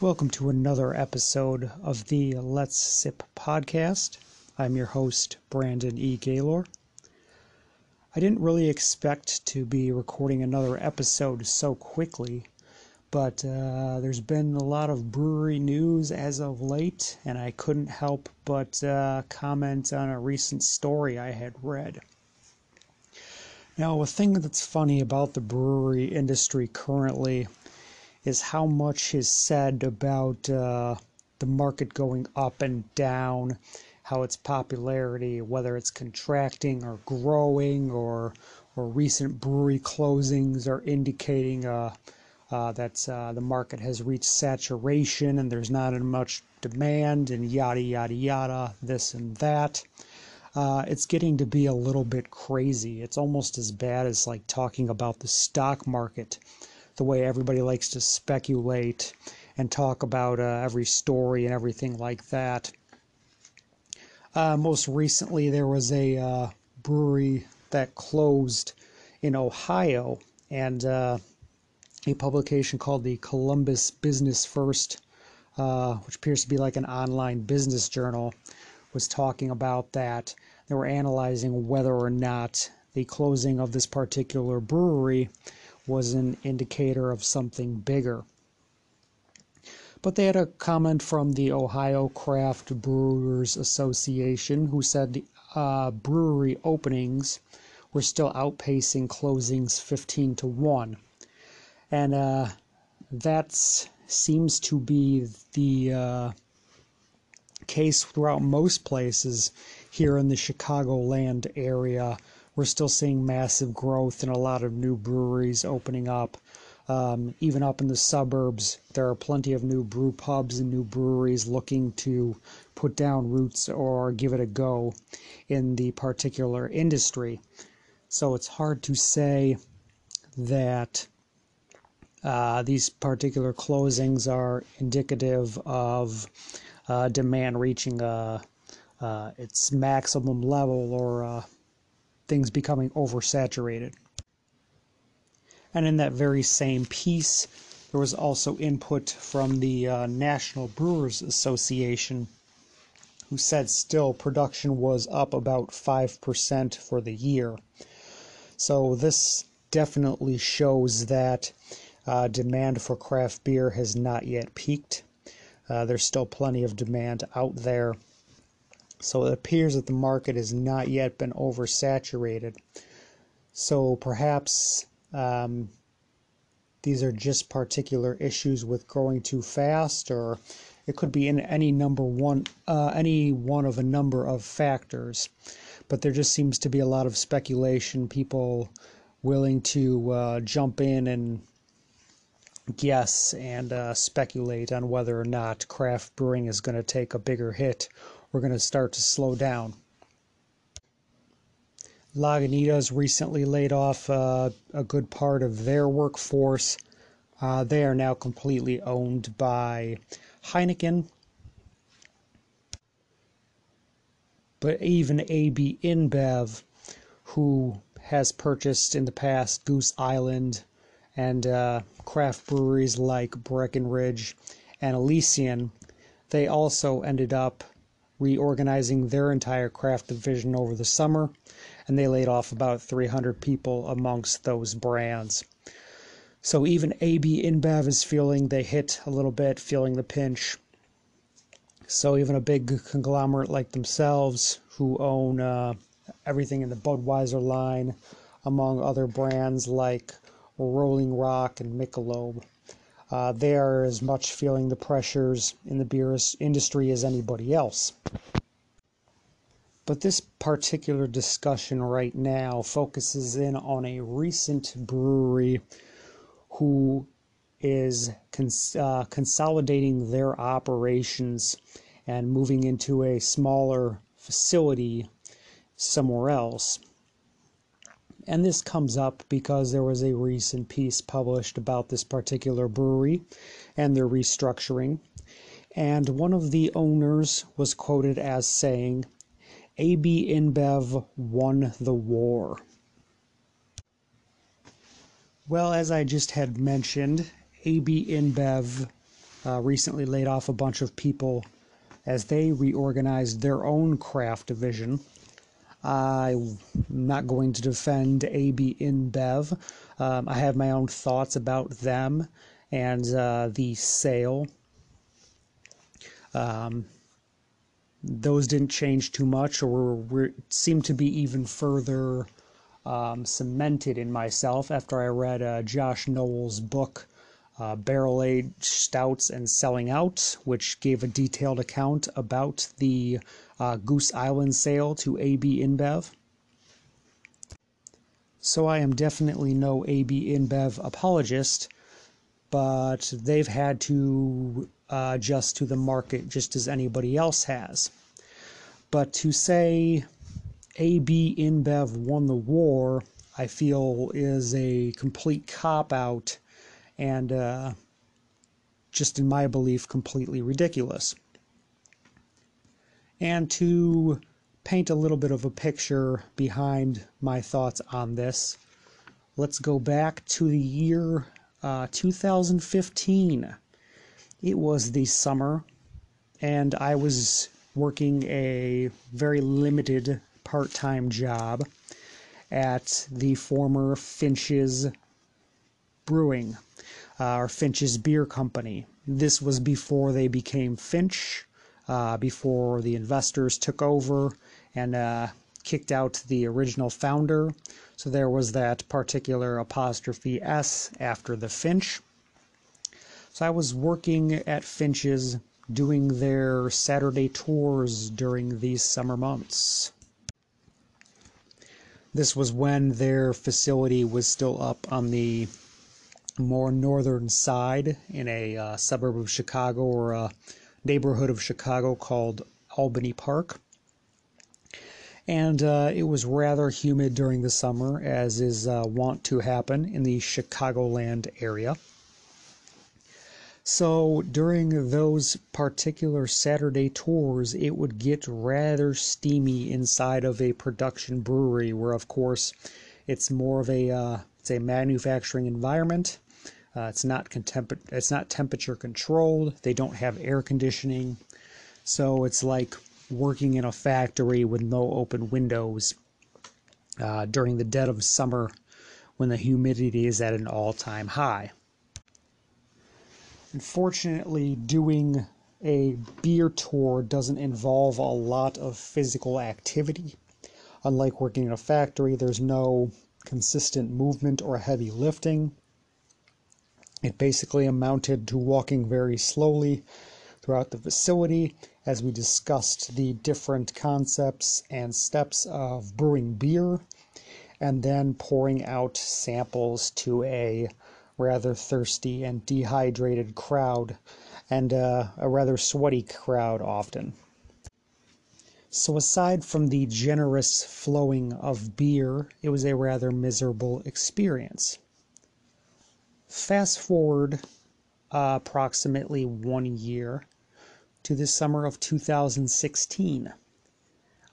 Welcome to another episode of the Let's Sip podcast. I'm your host, Brandon E. Gaylor. I didn't really expect to be recording another episode so quickly, but uh, there's been a lot of brewery news as of late, and I couldn't help but uh, comment on a recent story I had read. Now, a thing that's funny about the brewery industry currently is how much is said about uh, the market going up and down, how its popularity, whether it's contracting or growing, or or recent brewery closings are indicating uh, uh, that uh, the market has reached saturation and there's not much demand, and yada yada yada, this and that. Uh, it's getting to be a little bit crazy. It's almost as bad as like talking about the stock market the way everybody likes to speculate and talk about uh, every story and everything like that. Uh, most recently, there was a uh, brewery that closed in Ohio, and uh, a publication called the Columbus Business First, uh, which appears to be like an online business journal, was talking about that. They were analyzing whether or not the closing of this particular brewery was an indicator of something bigger. But they had a comment from the Ohio Craft Brewers Association who said uh, brewery openings were still outpacing closings 15 to 1. And uh, that seems to be the uh, case throughout most places here in the Chicagoland area we're still seeing massive growth and a lot of new breweries opening up. Um, even up in the suburbs, there are plenty of new brew pubs and new breweries looking to put down roots or give it a go in the particular industry. So it's hard to say that uh, these particular closings are indicative of uh, demand reaching a, uh, its maximum level or uh, things becoming oversaturated. And in that very same piece, there was also input from the uh, National Brewers Association, who said still production was up about 5% for the year. So this definitely shows that uh, demand for craft beer has not yet peaked. Uh, there's still plenty of demand out there. So it appears that the market has not yet been oversaturated. So perhaps um, these are just particular issues with growing too fast, or it could be in any number one, uh, any one of a number of factors. But there just seems to be a lot of speculation, people willing to uh, jump in and guess and uh, speculate on whether or not craft brewing is going to take a bigger hit we're going to start to slow down. Lagunitas recently laid off uh, a good part of their workforce. Uh, they are now completely owned by Heineken. But even AB InBev, who has purchased in the past Goose Island and uh, craft breweries like Breckenridge and Elysian, they also ended up reorganizing their entire craft division over the summer, and they laid off about 300 people amongst those brands. So even AB InBev is feeling they hit a little bit, feeling the pinch. So even a big conglomerate like themselves, who own uh, everything in the Budweiser line, among other brands like Rolling Rock and Michelob, uh, they are as much feeling the pressures in the beer industry as anybody else. But this particular discussion right now focuses in on a recent brewery who is cons- uh, consolidating their operations and moving into a smaller facility somewhere else. And this comes up because there was a recent piece published about this particular brewery and their restructuring. And one of the owners was quoted as saying, AB InBev won the war. Well, as I just had mentioned, AB InBev uh, recently laid off a bunch of people as they reorganized their own craft division. I'm not going to defend AB InBev. Um, I have my own thoughts about them and uh, the sale. Um, those didn't change too much or were, seemed to be even further um, cemented in myself after I read uh, Josh Noel's book, uh, Barrel Aged Stouts and Selling Out, which gave a detailed account about the uh, Goose Island sale to AB InBev. So I am definitely no AB InBev apologist, but they've had to uh, adjust to the market just as anybody else has. But to say AB InBev won the war, I feel is a complete cop out and uh, just in my belief, completely ridiculous. And to paint a little bit of a picture behind my thoughts on this, let's go back to the year uh, 2015. It was the summer, and I was working a very limited part time job at the former Finch's Brewing uh, or Finch's Beer Company. This was before they became Finch, uh, before the investors took over and uh, kicked out the original founder. So there was that particular apostrophe S after the Finch. So I was working at Finch's doing their Saturday tours during these summer months. This was when their facility was still up on the more northern side in a uh, suburb of Chicago or a neighborhood of Chicago called Albany Park. And uh, it was rather humid during the summer, as is uh, wont to happen in the Chicagoland area. So during those particular Saturday tours, it would get rather steamy inside of a production brewery, where of course it's more of a uh, it's a manufacturing environment. Uh, it's not it's not temperature controlled. They don't have air conditioning, so it's like working in a factory with no open windows uh, during the dead of summer when the humidity is at an all-time high. Unfortunately, doing a beer tour doesn't involve a lot of physical activity. Unlike working in a factory, there's no consistent movement or heavy lifting. It basically amounted to walking very slowly throughout the facility as we discussed the different concepts and steps of brewing beer and then pouring out samples to a rather thirsty and dehydrated crowd, and uh, a rather sweaty crowd often. So, aside from the generous flowing of beer, it was a rather miserable experience. Fast forward uh, approximately one year to the summer of 2016.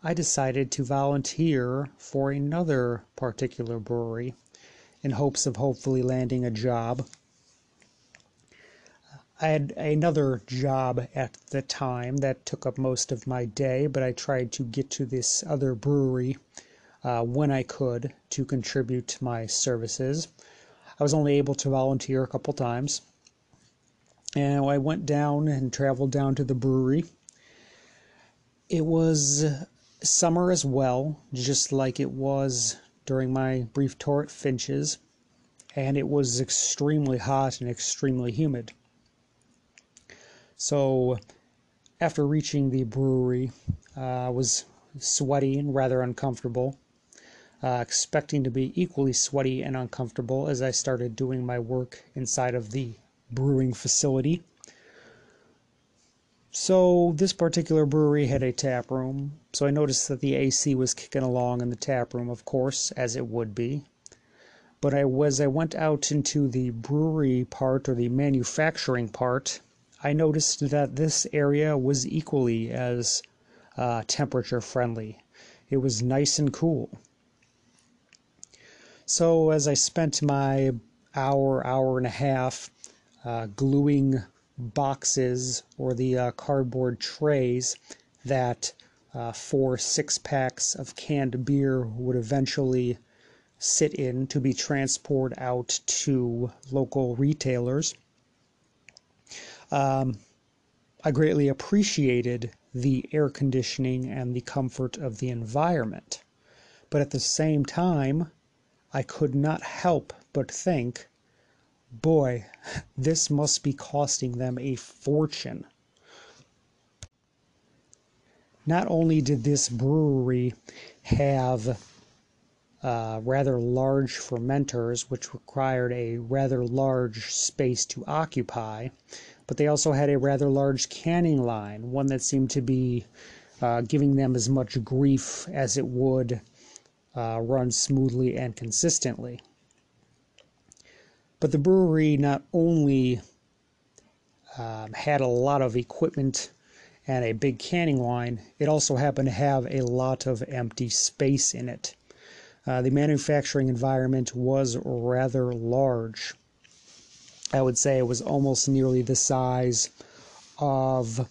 I decided to volunteer for another particular brewery in hopes of hopefully landing a job. I had another job at the time that took up most of my day, but I tried to get to this other brewery uh, when I could to contribute my services. I was only able to volunteer a couple times. And I went down and traveled down to the brewery. It was summer as well, just like it was during my brief tour at Finch's, and it was extremely hot and extremely humid. So, after reaching the brewery, uh, I was sweaty and rather uncomfortable, uh, expecting to be equally sweaty and uncomfortable as I started doing my work inside of the brewing facility. So this particular brewery had a tap room, so I noticed that the AC was kicking along in the tap room, of course, as it would be. But I was I went out into the brewery part or the manufacturing part, I noticed that this area was equally as uh, temperature friendly. It was nice and cool. So as I spent my hour, hour and a half uh, gluing boxes or the uh, cardboard trays that uh, four six packs of canned beer would eventually sit in to be transported out to local retailers. Um, I greatly appreciated the air conditioning and the comfort of the environment. But at the same time, I could not help but think, boy, this must be costing them a fortune. Not only did this brewery have uh, rather large fermenters, which required a rather large space to occupy, but they also had a rather large canning line, one that seemed to be uh, giving them as much grief as it would uh, run smoothly and consistently. But the brewery not only um, had a lot of equipment and a big canning line, it also happened to have a lot of empty space in it. Uh, the manufacturing environment was rather large. I would say it was almost nearly the size of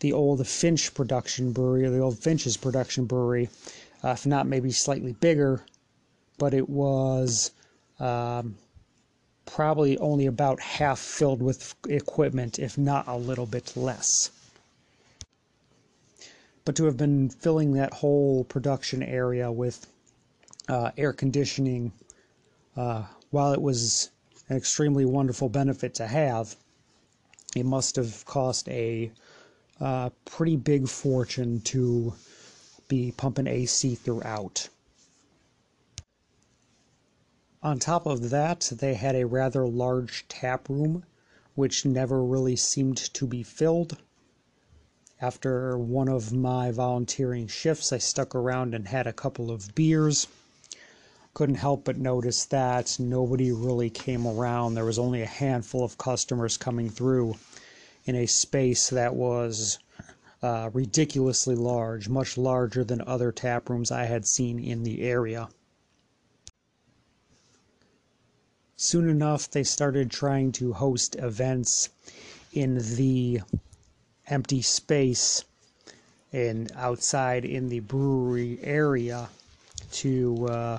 the old Finch production brewery, the old Finch's production brewery, uh, if not maybe slightly bigger, but it was um, probably only about half filled with equipment, if not a little bit less. But to have been filling that whole production area with uh, air conditioning, uh, while it was an extremely wonderful benefit to have, it must have cost a uh, pretty big fortune to pumping AC throughout. On top of that, they had a rather large tap room, which never really seemed to be filled. After one of my volunteering shifts, I stuck around and had a couple of beers couldn't help but notice that nobody really came around. There was only a handful of customers coming through in a space that was uh, ridiculously large, much larger than other tap rooms I had seen in the area. Soon enough, they started trying to host events in the empty space and outside in the brewery area to uh,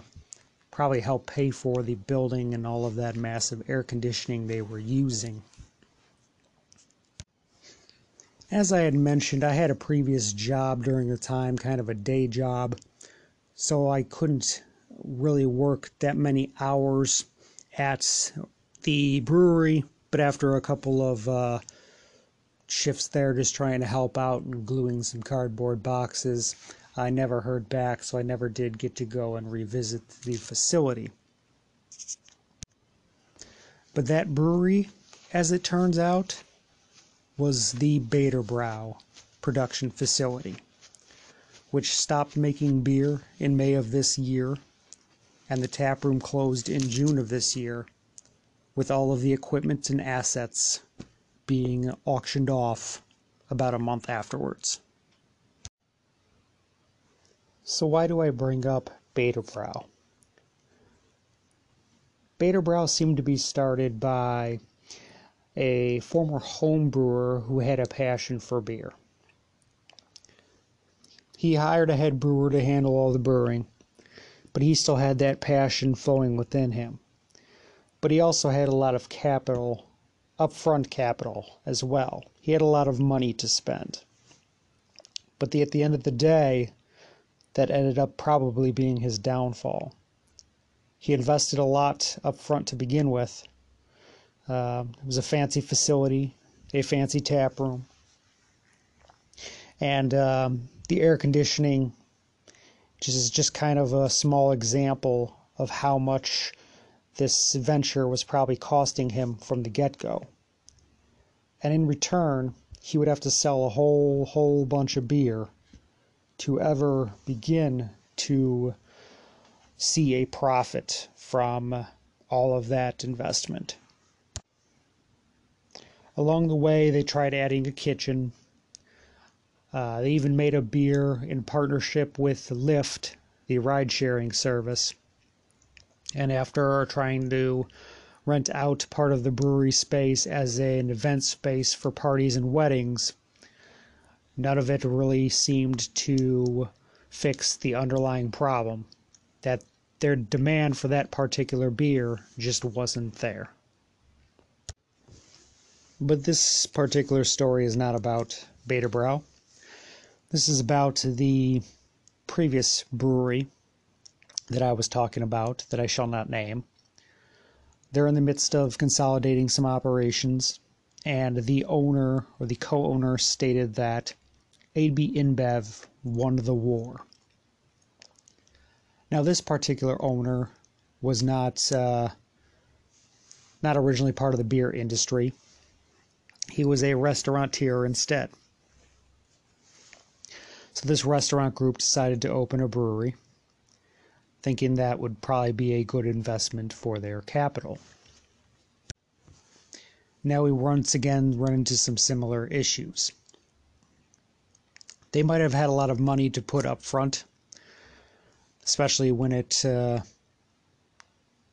probably help pay for the building and all of that massive air conditioning they were using. As I had mentioned, I had a previous job during the time, kind of a day job, so I couldn't really work that many hours at the brewery. But after a couple of uh, shifts there, just trying to help out and gluing some cardboard boxes, I never heard back, so I never did get to go and revisit the facility. But that brewery, as it turns out, was the Baderbrau production facility, which stopped making beer in May of this year, and the tap room closed in June of this year, with all of the equipment and assets being auctioned off about a month afterwards. So why do I bring up Baderbrau? Baderbrau seemed to be started by a former home brewer who had a passion for beer. He hired a head brewer to handle all the brewing, but he still had that passion flowing within him. But he also had a lot of capital, upfront capital as well. He had a lot of money to spend. But the, at the end of the day, that ended up probably being his downfall. He invested a lot up front to begin with. Uh, it was a fancy facility, a fancy tap room, and um, the air conditioning, which is just kind of a small example of how much this venture was probably costing him from the get go. And in return, he would have to sell a whole whole bunch of beer to ever begin to see a profit from all of that investment. Along the way, they tried adding a kitchen. Uh, they even made a beer in partnership with Lyft, the ride sharing service. And after trying to rent out part of the brewery space as an event space for parties and weddings, none of it really seemed to fix the underlying problem that their demand for that particular beer just wasn't there. But this particular story is not about Baderbrau. This is about the previous brewery that I was talking about that I shall not name. They're in the midst of consolidating some operations, and the owner or the co owner stated that AB InBev won the war. Now, this particular owner was not uh, not originally part of the beer industry. He was a restaurateur instead. So this restaurant group decided to open a brewery, thinking that would probably be a good investment for their capital. Now we once again run into some similar issues. They might have had a lot of money to put up front, especially when it uh,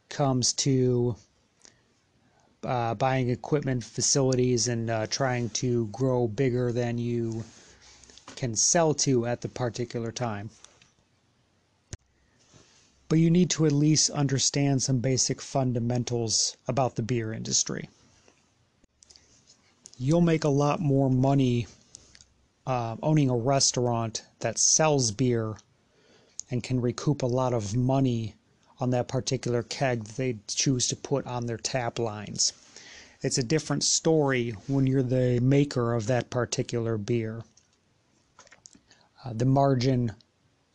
comes to uh, buying equipment, facilities, and uh, trying to grow bigger than you can sell to at the particular time. But you need to at least understand some basic fundamentals about the beer industry. You'll make a lot more money uh, owning a restaurant that sells beer and can recoup a lot of money on that particular keg that they choose to put on their tap lines. It's a different story when you're the maker of that particular beer uh, the margin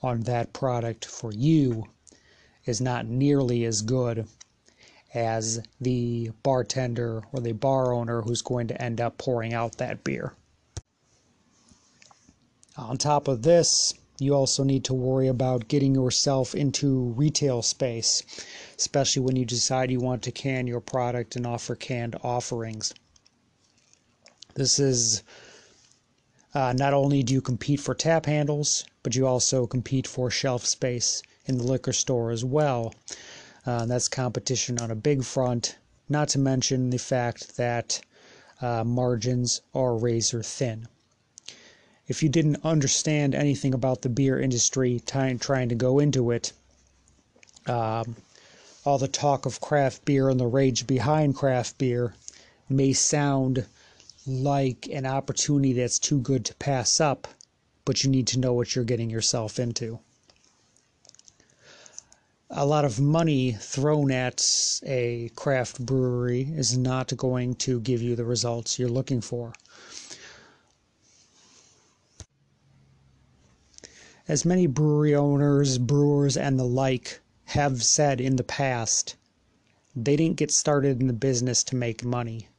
on that product for you is not nearly as good as the bartender or the bar owner who's going to end up pouring out that beer. On top of this, you also need to worry about getting yourself into retail space, especially when you decide you want to can your product and offer canned offerings. This is uh, not only do you compete for tap handles, but you also compete for shelf space in the liquor store as well. Uh, that's competition on a big front, not to mention the fact that uh, margins are razor thin. If you didn't understand anything about the beer industry trying, trying to go into it, um, all the talk of craft beer and the rage behind craft beer may sound like an opportunity that's too good to pass up, but you need to know what you're getting yourself into. A lot of money thrown at a craft brewery is not going to give you the results you're looking for. As many brewery owners, brewers, and the like have said in the past, they didn't get started in the business to make money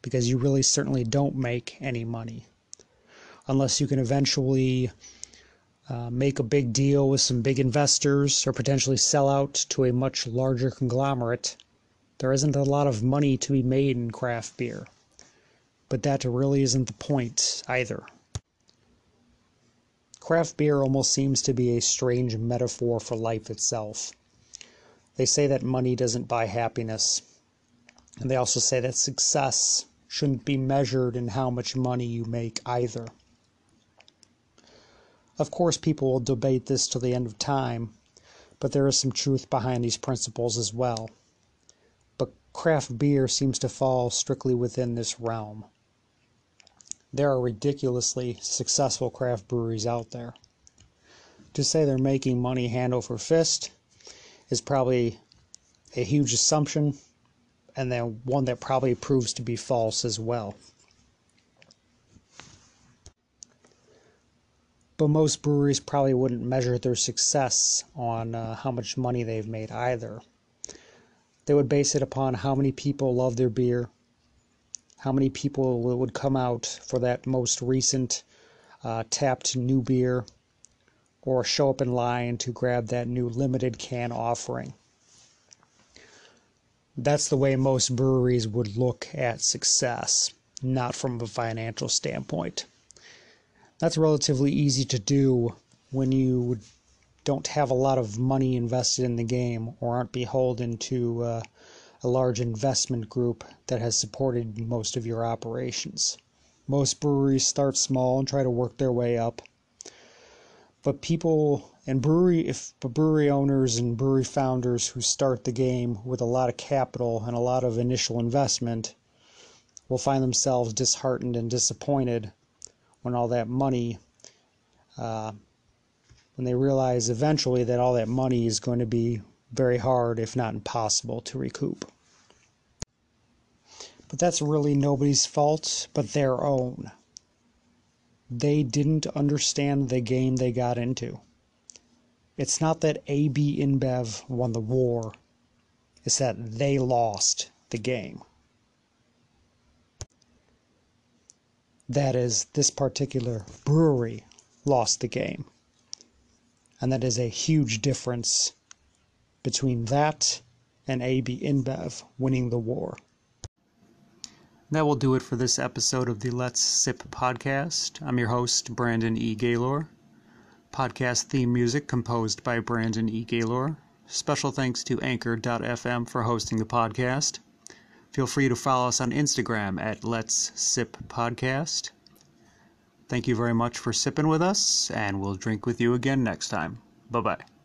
because you really certainly don't make any money unless you can eventually uh, make a big deal with some big investors or potentially sell out to a much larger conglomerate. There isn't a lot of money to be made in craft beer, but that really isn't the point either. Craft beer almost seems to be a strange metaphor for life itself. They say that money doesn't buy happiness, and they also say that success shouldn't be measured in how much money you make either. Of course, people will debate this till the end of time, but there is some truth behind these principles as well. But craft beer seems to fall strictly within this realm. There are ridiculously successful craft breweries out there. To say they're making money hand over fist is probably a huge assumption and then one that probably proves to be false as well. But most breweries probably wouldn't measure their success on uh, how much money they've made either. They would base it upon how many people love their beer, how many people would come out for that most recent uh, tapped new beer, or show up in line to grab that new limited can offering that's the way most breweries would look at success, not from a financial standpoint. That's relatively easy to do when you don't have a lot of money invested in the game or aren't beholden to uh, a large investment group that has supported most of your operations. Most breweries start small and try to work their way up. But people and brewery if brewery owners and brewery founders who start the game with a lot of capital and a lot of initial investment will find themselves disheartened and disappointed when all that money uh, when they realize eventually that all that money is going to be very hard, if not impossible, to recoup. That's really nobody's fault but their own. They didn't understand the game they got into. It's not that AB InBev won the war, it's that they lost the game. That is, this particular brewery lost the game. And that is a huge difference between that and AB InBev winning the war. That will do it for this episode of the Let's Sip podcast. I'm your host, Brandon E. Gaylor. Podcast theme music composed by Brandon E. Gaylor. Special thanks to Anchor.fm for hosting the podcast. Feel free to follow us on Instagram at Let's Sip Podcast. Thank you very much for sipping with us, and we'll drink with you again next time. Bye bye.